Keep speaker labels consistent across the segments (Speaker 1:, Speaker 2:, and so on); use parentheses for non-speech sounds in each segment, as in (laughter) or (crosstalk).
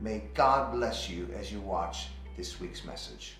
Speaker 1: may God bless you as you watch this week's message.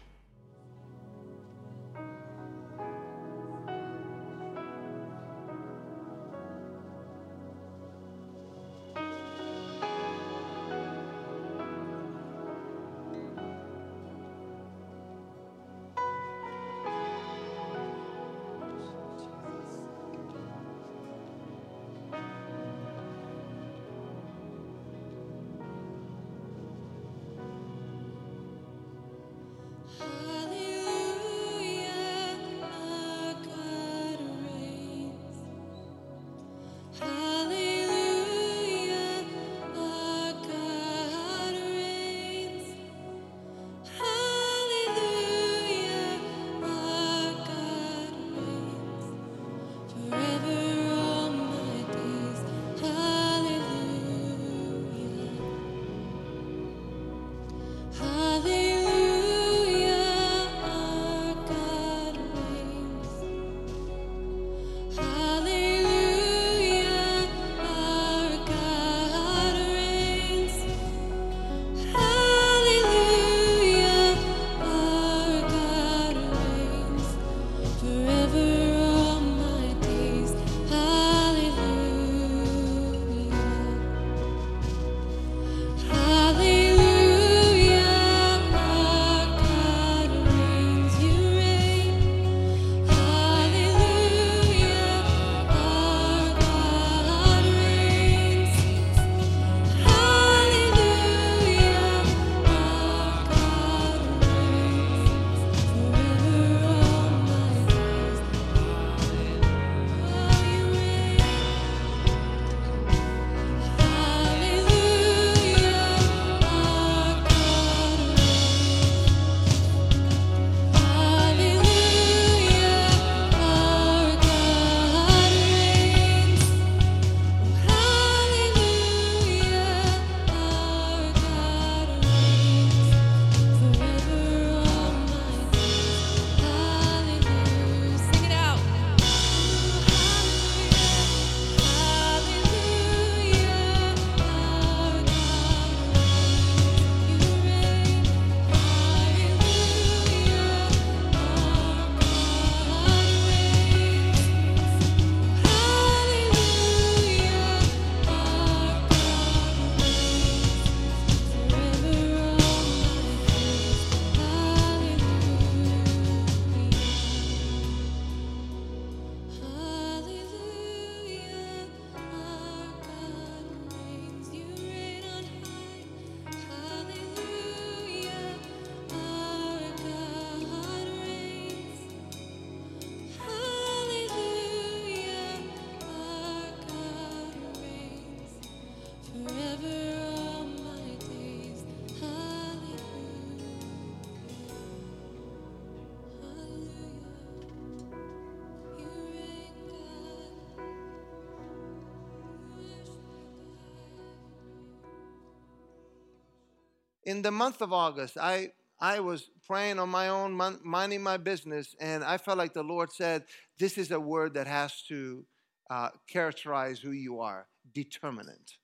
Speaker 1: In the month of August, I I was praying on my own, minding my business, and I felt like the Lord said, "This is a word that has to uh, characterize who you are, determinant."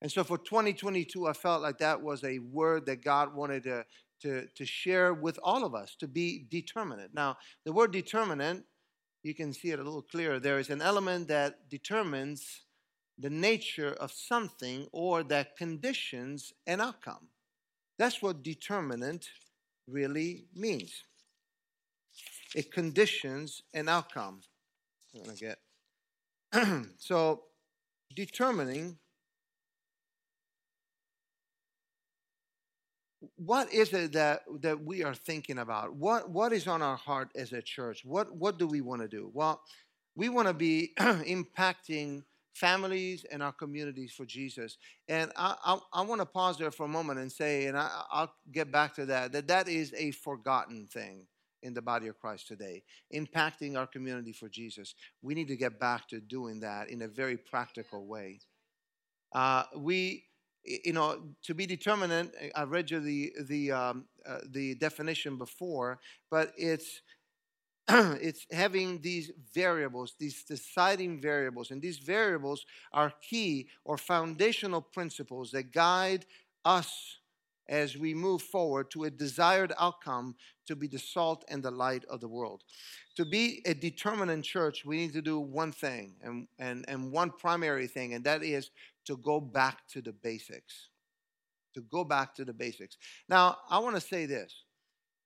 Speaker 1: And so for 2022, I felt like that was a word that God wanted to, to, to share with all of us to be determinant. Now, the word determinant, you can see it a little clearer. There is an element that determines the nature of something or that conditions an outcome. That's what determinant really means. It conditions an outcome. I'm to get. (clears throat) so, determining what is it that, that we are thinking about? What, what is on our heart as a church? What, what do we want to do? Well, we want to be (clears throat) impacting
Speaker 2: families and our communities for Jesus. And I, I, I want to pause there for a moment and say, and I, I'll get back to that, that that is a forgotten thing in the body of Christ today, impacting our community for Jesus. We need to get back to doing that in a very practical way. Uh, we, you know, to be determinate. I read you the the um, uh, the definition before, but it's (clears throat) it's having these variables, these deciding variables, and these variables are key or foundational principles that guide us as we move forward to a desired outcome to be the salt and the light of the world. To be a determinant church, we need to do one thing and, and, and one primary thing, and that is to go back to the basics. To go back to the basics. Now, I want to say this.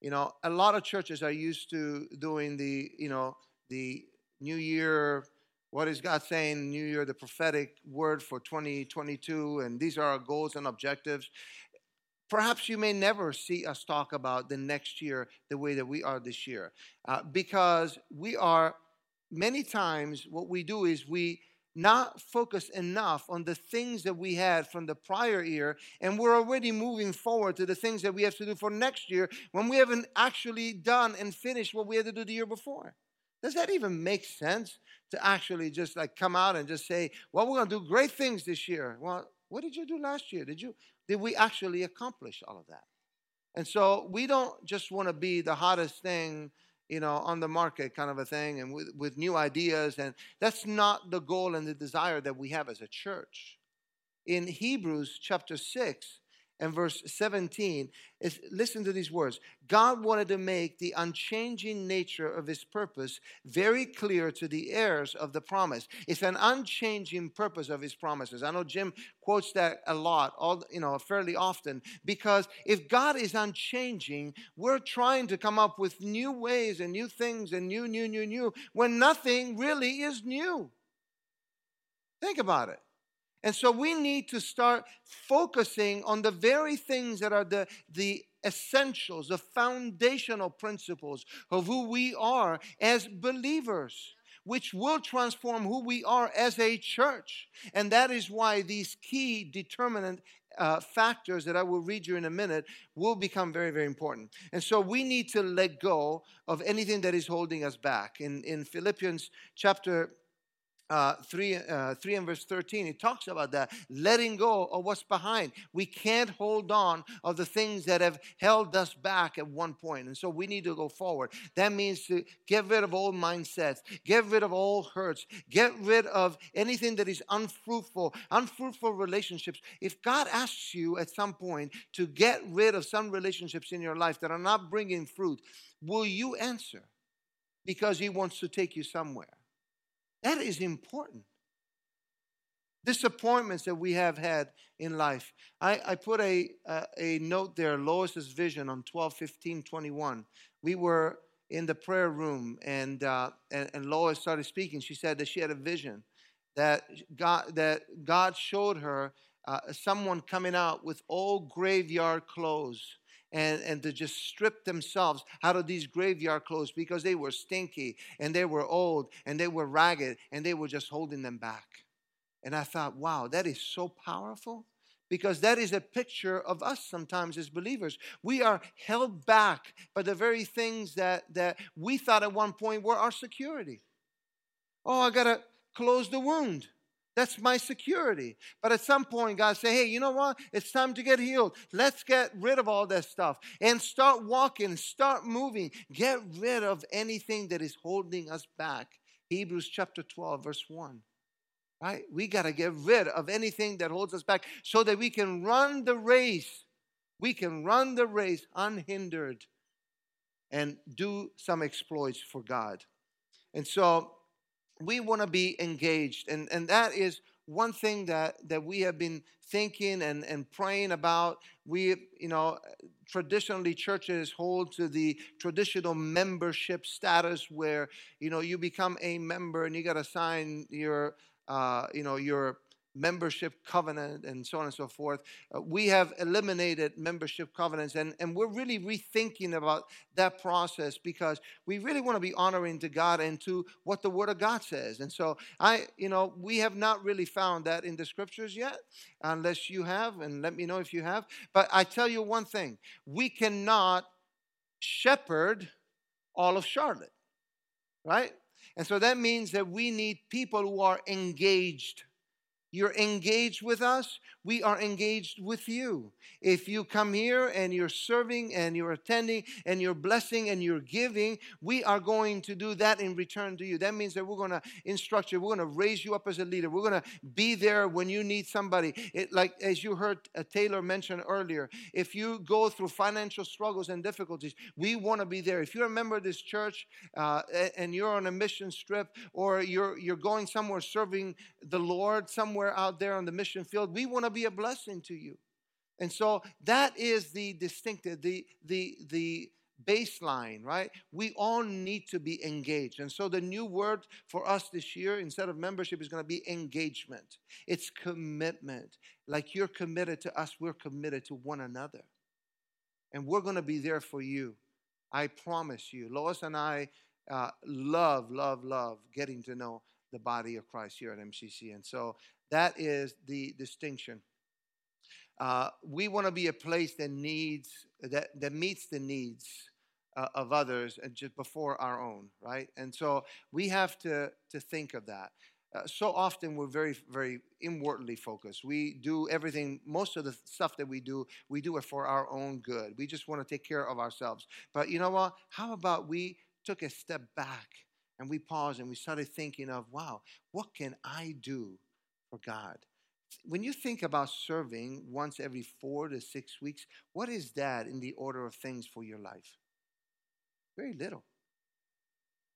Speaker 2: You know, a lot of churches are used to doing the, you know, the New Year, what is God saying, New Year, the prophetic word for 2022, and these are our goals and objectives. Perhaps you may never see us talk about the next year the way that we are this year, uh, because we are many times what we do is we not focused enough on the things that we had from the prior year, and we're already moving forward to the things that we have to do for next year when we haven't actually done and finished what we had to do the year before. Does that even make sense to actually just like come out and just say, well, we're going to do great things this year? Well, what did you do last year? Did you did we actually accomplish all of that? And so we don't just want to be the hottest thing you know, on the market kind of a thing and with, with new ideas. And that's not the goal and the desire that we have as a church. In Hebrews chapter 6, and verse 17 is listen to these words. God wanted to make the unchanging nature of his purpose very clear to the heirs of the promise. It's an unchanging purpose of his promises. I know jim quotes that a lot all you know fairly often because if god is unchanging we're trying to come up with new ways and new things and new new new new when nothing really is new. Think about it and so we need to start focusing on the very things that are the, the essentials, the foundational principles of who we are as believers, which will transform who we are as a church. And that is why these key determinant uh, factors that I will read you in a minute will become very, very important. And so we need to let go of anything that is holding us back. In, in Philippians chapter uh, 3, uh, 3 and verse 13, it talks about that, letting go of what's behind. We can't hold on of the things that have held us back at one point. And so we need to go forward. That means to get rid of old mindsets, get rid of old hurts, get rid of anything that is unfruitful, unfruitful relationships. If God asks you at some point to get rid of some relationships in your life that are not bringing fruit, will you answer? Because He wants to take you somewhere. That is important. Disappointments that we have had in life. I, I put a, a, a note there, Lois's vision on 12 15 21. We were in the prayer room and, uh, and, and Lois started speaking. She said that she had a vision that God, that God showed her uh, someone coming out with old graveyard clothes and, and to just strip themselves out of these graveyard clothes because they were stinky and they were old and they were ragged and they were just holding them back. And I thought, wow, that is so powerful because that is a picture of us sometimes as believers. We are held back by the very things that, that we thought at one point were our security. Oh, I got to close the wound. That's my security. But at some point, God say, hey, you know what? It's time to get healed. Let's get rid of all that stuff and start walking, start moving. Get rid of anything that is holding us back. Hebrews chapter 12, verse 1. Right? We got to get rid of anything that holds us back so that we can run the race. We can run the race unhindered and do some exploits for God. And so we want to be engaged. And, and that is one thing that, that we have been thinking and, and praying about. We, you know, traditionally churches hold to the traditional membership status where, you know, you become a member and you got to sign your, uh, you know, your membership covenant and so on and so forth. Uh, we have eliminated membership covenants and, and we're really rethinking about that process because we really want to be honoring to God and to what the Word of God says. And so I, you know, we have not really found that in the scriptures yet, unless you have, and let me know if you have. But I tell you one thing we cannot shepherd all of Charlotte, right? And so that means that we need people who are engaged you're engaged with us, we are engaged with you. If you come here and you're serving and you're attending and you're blessing and you're giving, we are going to do that in return to you. That means that we're going to instruct you, we're going to raise you up as a leader, we're going to be there when you need somebody. It, like as you heard uh, Taylor mention earlier, if you go through financial struggles and difficulties, we want to be there. If you're a member of this church uh, and you're on a mission trip or you're, you're going somewhere serving the Lord, somewhere out there on the mission field, we want to be a blessing to you. And so that is the distinctive, the the the baseline, right? We all need to be engaged. And so the new word for us this year, instead of membership, is going to be engagement. It's commitment. Like you're committed to us, we're committed to one another. And we're going to be there for you. I promise you. Lois and I uh, love, love, love getting to know the body of Christ here at MCC. And so that is the distinction. Uh, we want to be a place that needs that, that meets the needs uh, of others and just before our own, right? And so we have to to think of that. Uh, so often we're very very inwardly focused. We do everything. Most of the stuff that we do, we do it for our own good. We just want to take care of ourselves. But you know what? How about we took a step back and we paused and we started thinking of, wow, what can I do for God. When you think about serving once every four to six weeks, what is that in the order of things for your life? Very little.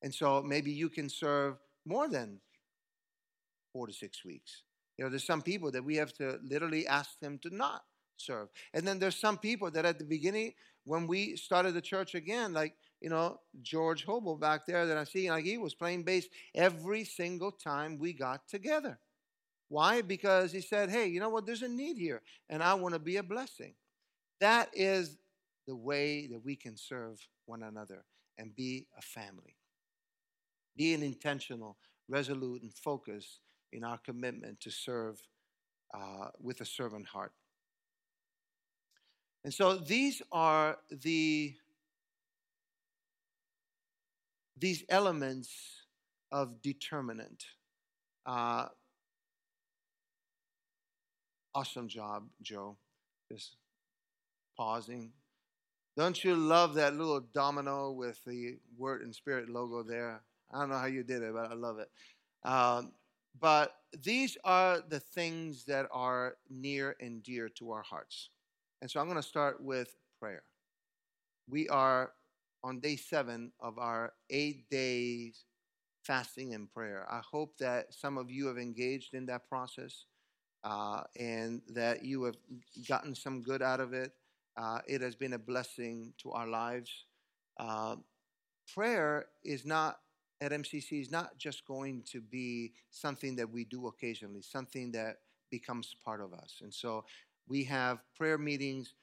Speaker 2: And so maybe you can serve more than four to six weeks. You know, there's some people that we have to literally ask them to not serve. And then there's some people that at the beginning, when we started the church again, like, you know, George Hobo back there that I see, like he was playing bass every single time we got together. Why? Because he said, hey, you know what? There's a need here, and I want to be a blessing. That is the way that we can serve one another and be a family. Being intentional, resolute, and focused in our commitment to serve uh, with a servant heart. And so these are the these elements of determinant. Uh, Awesome job, Joe. Just pausing. Don't you love that little domino with the Word and Spirit logo there? I don't know how you did it, but I love it. Um, but these are the things that are near and dear to our hearts. And so I'm going to start with prayer. We are on day seven of our eight days fasting and prayer. I hope that some of you have engaged in that process uh, and that you have gotten some good out of it. Uh, it has been a blessing to our lives. Uh, prayer is not at MCC is not just going to be something that we do occasionally, something that becomes part of us. And so we have prayer meetings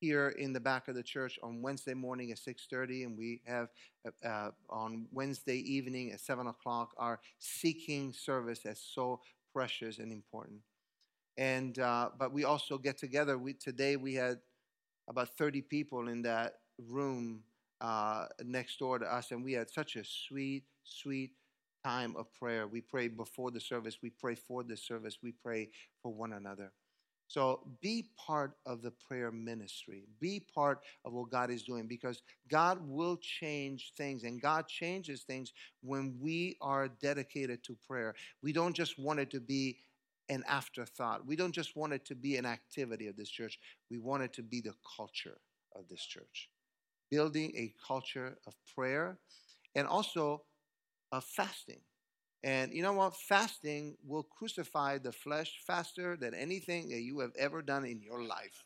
Speaker 2: here in the back of the church on Wednesday morning at 6:30, and we have uh, uh, on Wednesday evening at 7 o'clock our seeking service that's so precious and important and uh, but we also get together. We today we had about 30 people in that room uh, next door to us, and we had such a sweet, sweet time of prayer. We pray before the service, we pray for the service, we pray for one another. So be part of the prayer ministry. Be part of what God is doing because God will change things and God changes things when we are dedicated to prayer. We don't just want it to be an afterthought. We don't just want it to be an activity of this church, we want it to be the culture of this church. Building a culture of prayer and also of fasting. And you know what? Fasting will crucify the flesh faster than anything that you have ever done in your life.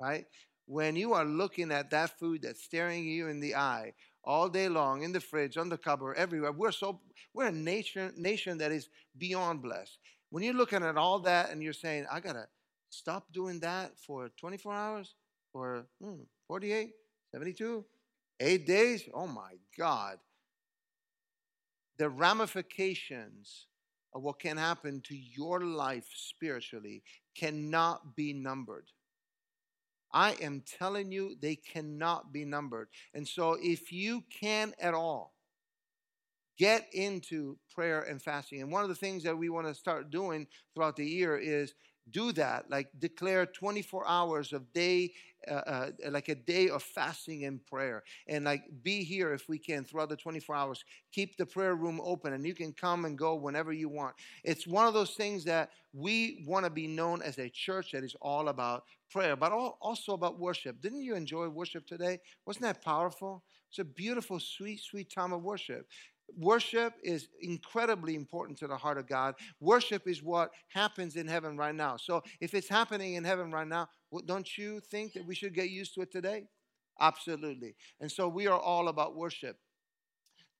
Speaker 2: Right? When you are looking at that food that's staring you in the eye, all day long in the fridge, on the cupboard, everywhere. We're so we're a nation nation that is beyond blessed. When you're looking at all that and you're saying, I got to stop doing that for 24 hours or hmm, 48, 72, eight days, oh my God. The ramifications of what can happen to your life spiritually cannot be numbered. I am telling you, they cannot be numbered. And so, if you can at all, get into prayer and fasting. And one of the things that we want to start doing throughout the year is do that like declare 24 hours of day uh, uh, like a day of fasting and prayer. And like be here if we can throughout the 24 hours. Keep the prayer room open and you can come and go whenever you want. It's one of those things that we want to be known as a church that is all about prayer but also about worship. Didn't you enjoy worship today? Wasn't that powerful? It's a beautiful sweet sweet time of worship Worship is incredibly important to the heart of God. Worship is what happens in heaven right now. So, if it's happening in heaven right now, don't you think that we should get used to it today? Absolutely. And so, we are all about worship.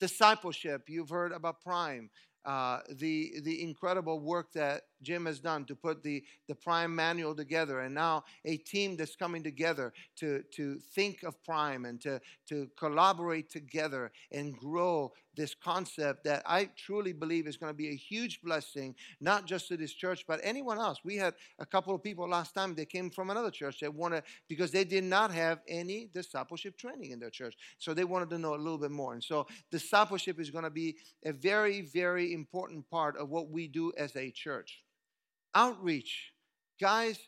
Speaker 2: Discipleship, you've heard about Prime. Uh, the the incredible work that Jim has done to put the the Prime manual together, and now a team that's coming together to to think of Prime and to to collaborate together and grow this concept that I truly believe is going to be a huge blessing, not just to this church, but anyone else. We had a couple of people last time they came from another church that wanted because they did not have any discipleship training in their church, so they wanted to know a little bit more. And so discipleship is going to be a very very important part of what we do as a church. Outreach. Guys,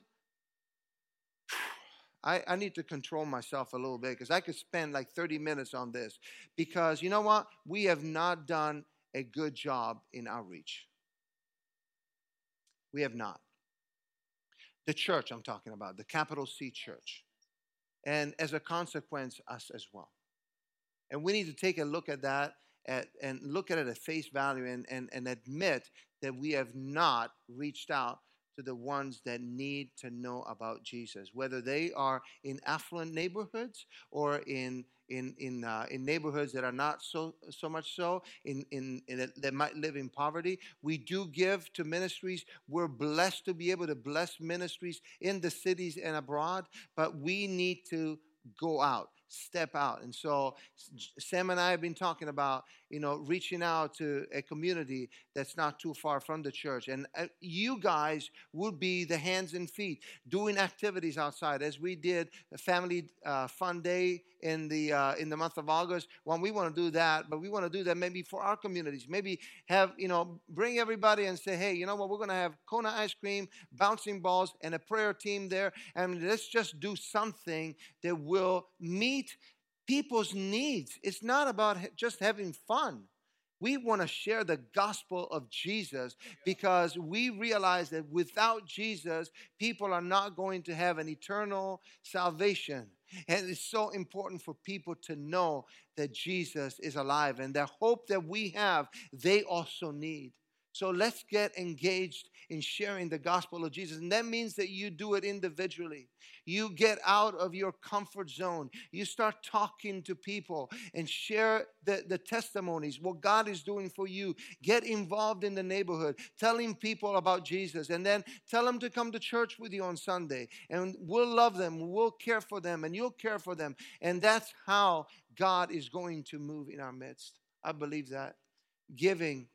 Speaker 2: I, I need to control myself a little bit because I could spend like 30 minutes on this. Because you know what? We have not done a good job in outreach. We have not. The church, I'm talking about, the capital C church. And as a consequence, us as well. And we need to take a look at that at, and look at it at face value and, and, and admit that we have not reached out to the ones that need to know about Jesus, whether they are in affluent neighborhoods or in in in, uh, in neighborhoods that are not so so much so in, in in that might live in poverty. We do give to ministries. We're blessed to be able to bless ministries in the cities and abroad, but we need to go out step out. And so Sam and I have been talking about, you know, reaching out to a community that's not too far from the church. And uh, you guys would be the hands and feet doing activities outside as we did a family uh, fun day in the uh, in the month of August. Well, we want to do that, but we want to do that maybe for our communities. Maybe have, you know, bring everybody and say, "Hey, you know what? We're going to have Kona ice cream, bouncing balls and a prayer team there and let's just do something that will meet meet people's needs. It's not about just having fun. We want to share the gospel of Jesus because we realize that without Jesus, people are not going to have an eternal salvation. And it's so important for people to know that Jesus is alive and the hope that we have, they also need. So let's get engaged in sharing the gospel of Jesus. And that means that you do it individually. You get out of your comfort zone. You start talking to people and share the, the testimonies, what God is doing for you. Get involved in the neighborhood, telling people about Jesus. And then tell them to come to church with you on Sunday. And we'll love them, we'll care for them, and you'll care for them. And that's how God is going to move in our midst. I believe that. Giving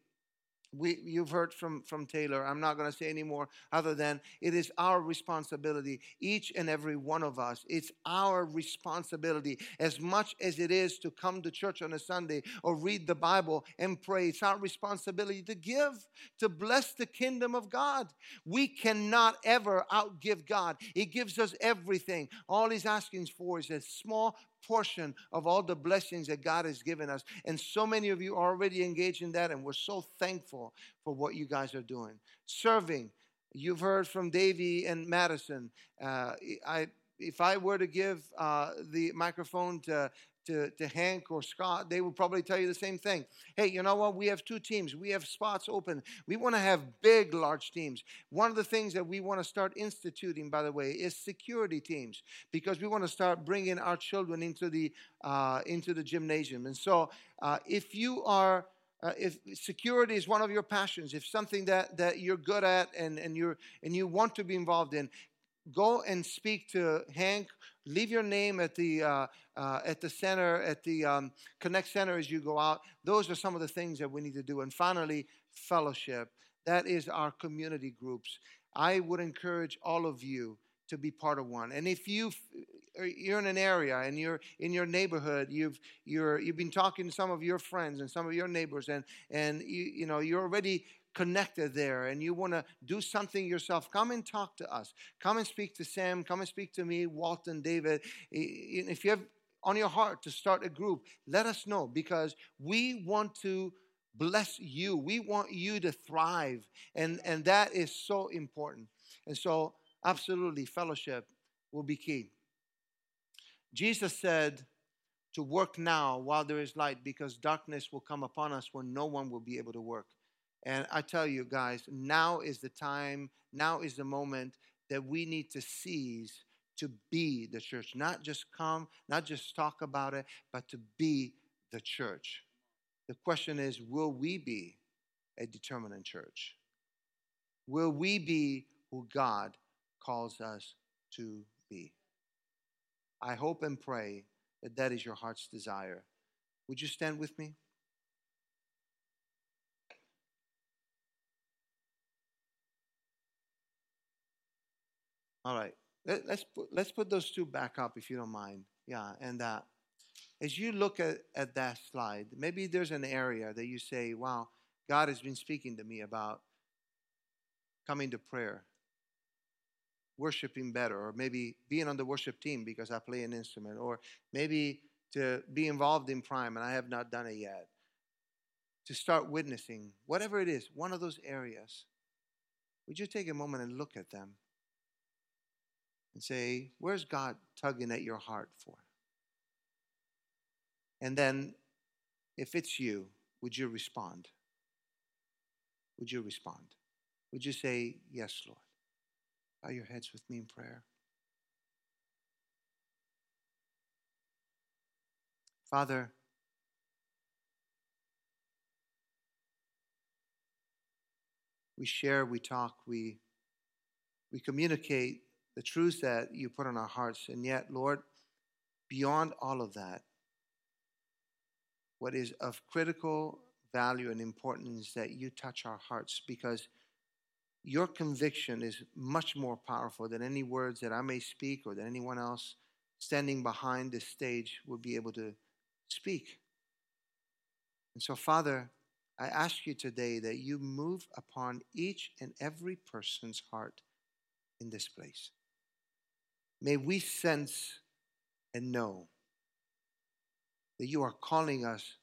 Speaker 2: we, you've heard from, from Taylor. I'm not going to say any more other than it is our responsibility, each and every one of us. It's our responsibility as much as it is to come to church on a Sunday or read the Bible and pray. It's our responsibility to give, to bless the kingdom of God. We cannot ever outgive God. He gives us everything. All He's asking for is a small portion of all the blessings that God has given us. And so many of you are already engaged in that, and we're so thankful for what you guys are doing. Serving. You've heard from Davy and Madison. Uh, I, if I were to give uh, the microphone to to, to Hank or Scott, they will probably tell you the same thing. Hey, you know what? We have two teams. We have spots open. We want to have big, large teams. One of the things that we want to start instituting, by the way, is security teams because we want to start bringing our children into the uh, into the gymnasium. And so, uh, if you are uh, if security is one of your passions, if something that, that you're good at and, and, you're, and you want to be involved in, go and speak to Hank. Leave your name at the, uh, uh, at the center, at the um, Connect Center as you go out. Those are some of the things that we need to do. And finally, fellowship. That is our community groups. I would encourage all of you to be part of one. And if you you're in an area and you're in your neighborhood, you've you're you've been talking to some of your friends and some of your neighbors, and and you you know you're already connected there and you want to do something yourself, come and talk to us. Come and speak to Sam. Come and speak to me, Walton, David. If you have on your heart to start a group, let us know because we want to bless you. We want you to thrive. And, and that is so important. And so, absolutely, fellowship will be key. Jesus said to work now while there is light because darkness will come upon us when no one will be able to work. And I tell you guys, now is the time, now is the moment that we need to seize to be the church. Not just come, not just talk about it, but to be the church. The question is will we be a determinant church? Will we be who God calls us to be? I hope and pray that that is your heart's desire. Would you stand with me? All right. Let, us put, let's put those two back up if you don't mind. Yeah, and uh, as you look at, at that slide, maybe there's an area that you say, wow, God has been speaking to me about coming to prayer, worshiping better, or maybe being on the worship team because I play an instrument, or maybe to be involved in Prime and I have not done it yet, to start witnessing, whatever it is, one of those areas. Would you take a moment and look at them and say, Where's God tugging at your heart for? And then, if it's you, would you respond? Would you respond? Would you say, Yes, Lord? Bow your heads with me in prayer. Father, we share, we talk, we, we communicate the truths that you put on our hearts. And yet, Lord, beyond all of that, what is of critical value and importance that you touch our hearts because your conviction is much more powerful than any words that I may speak or that anyone else standing behind this stage would be able to speak. And so, Father, I ask you today that you move upon each and every person's heart in this place. May we sense and know that you are calling us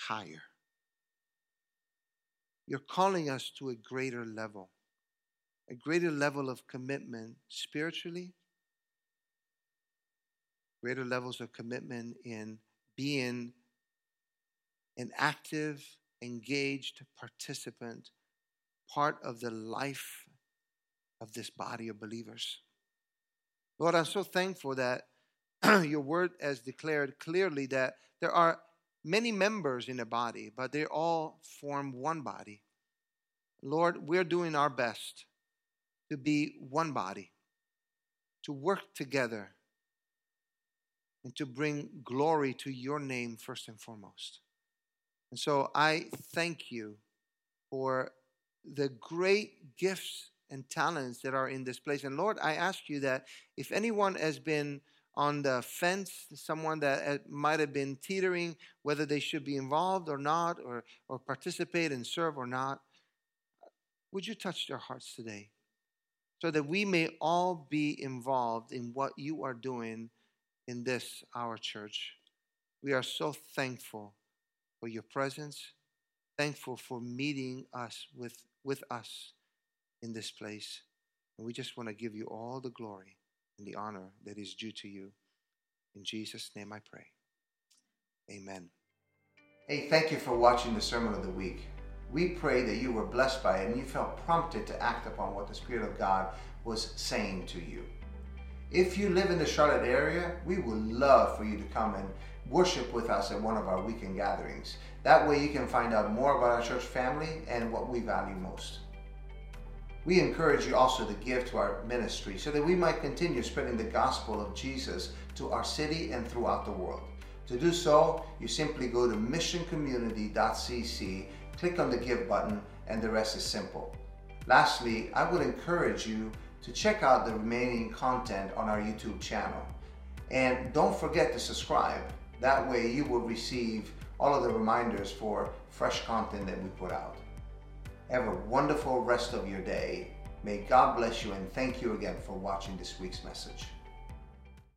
Speaker 2: higher. You're calling us to a greater level, a greater level of commitment spiritually, greater levels of commitment in being an active, engaged participant, part of the life of this body of believers. Lord, I'm so thankful that (clears throat) your word has declared clearly that there are many members in the body, but they all form one body. Lord, we're doing our best to be one body, to work together, and to bring glory to your name first and foremost. And so I thank you for the great gifts and talents that are in this place. And Lord, I ask you that if anyone has been on the fence, someone that uh, might have been teetering whether they should be involved or not, or, or participate and serve or not, would you touch their hearts today so that we may all be involved in what you are doing in this, our church? We are so thankful for your presence, thankful for meeting us with, with us in this place. And we just want to give you all the glory and the honor that is due to you. In Jesus' name I pray. Amen. Hey, thank you for watching the Sermon of the Week. We pray that you were blessed by it and you felt prompted to act upon what the Spirit of God was saying to you. If you live in the Charlotte area, we would love for you to come and worship with us at one of our weekend gatherings. That way you can find out more about our church family and what we value most. We encourage you also to give to our ministry so that we might continue spreading the gospel of Jesus to our city and throughout the world. To do so, you simply go to missioncommunity.cc, click on the give button, and the rest is simple. Lastly, I would encourage you to check out the remaining content on our YouTube channel. And don't forget to subscribe. That way you will receive all of the reminders for fresh content that we put out. Have a wonderful rest of your day. May God bless you and thank you again for watching this week's message.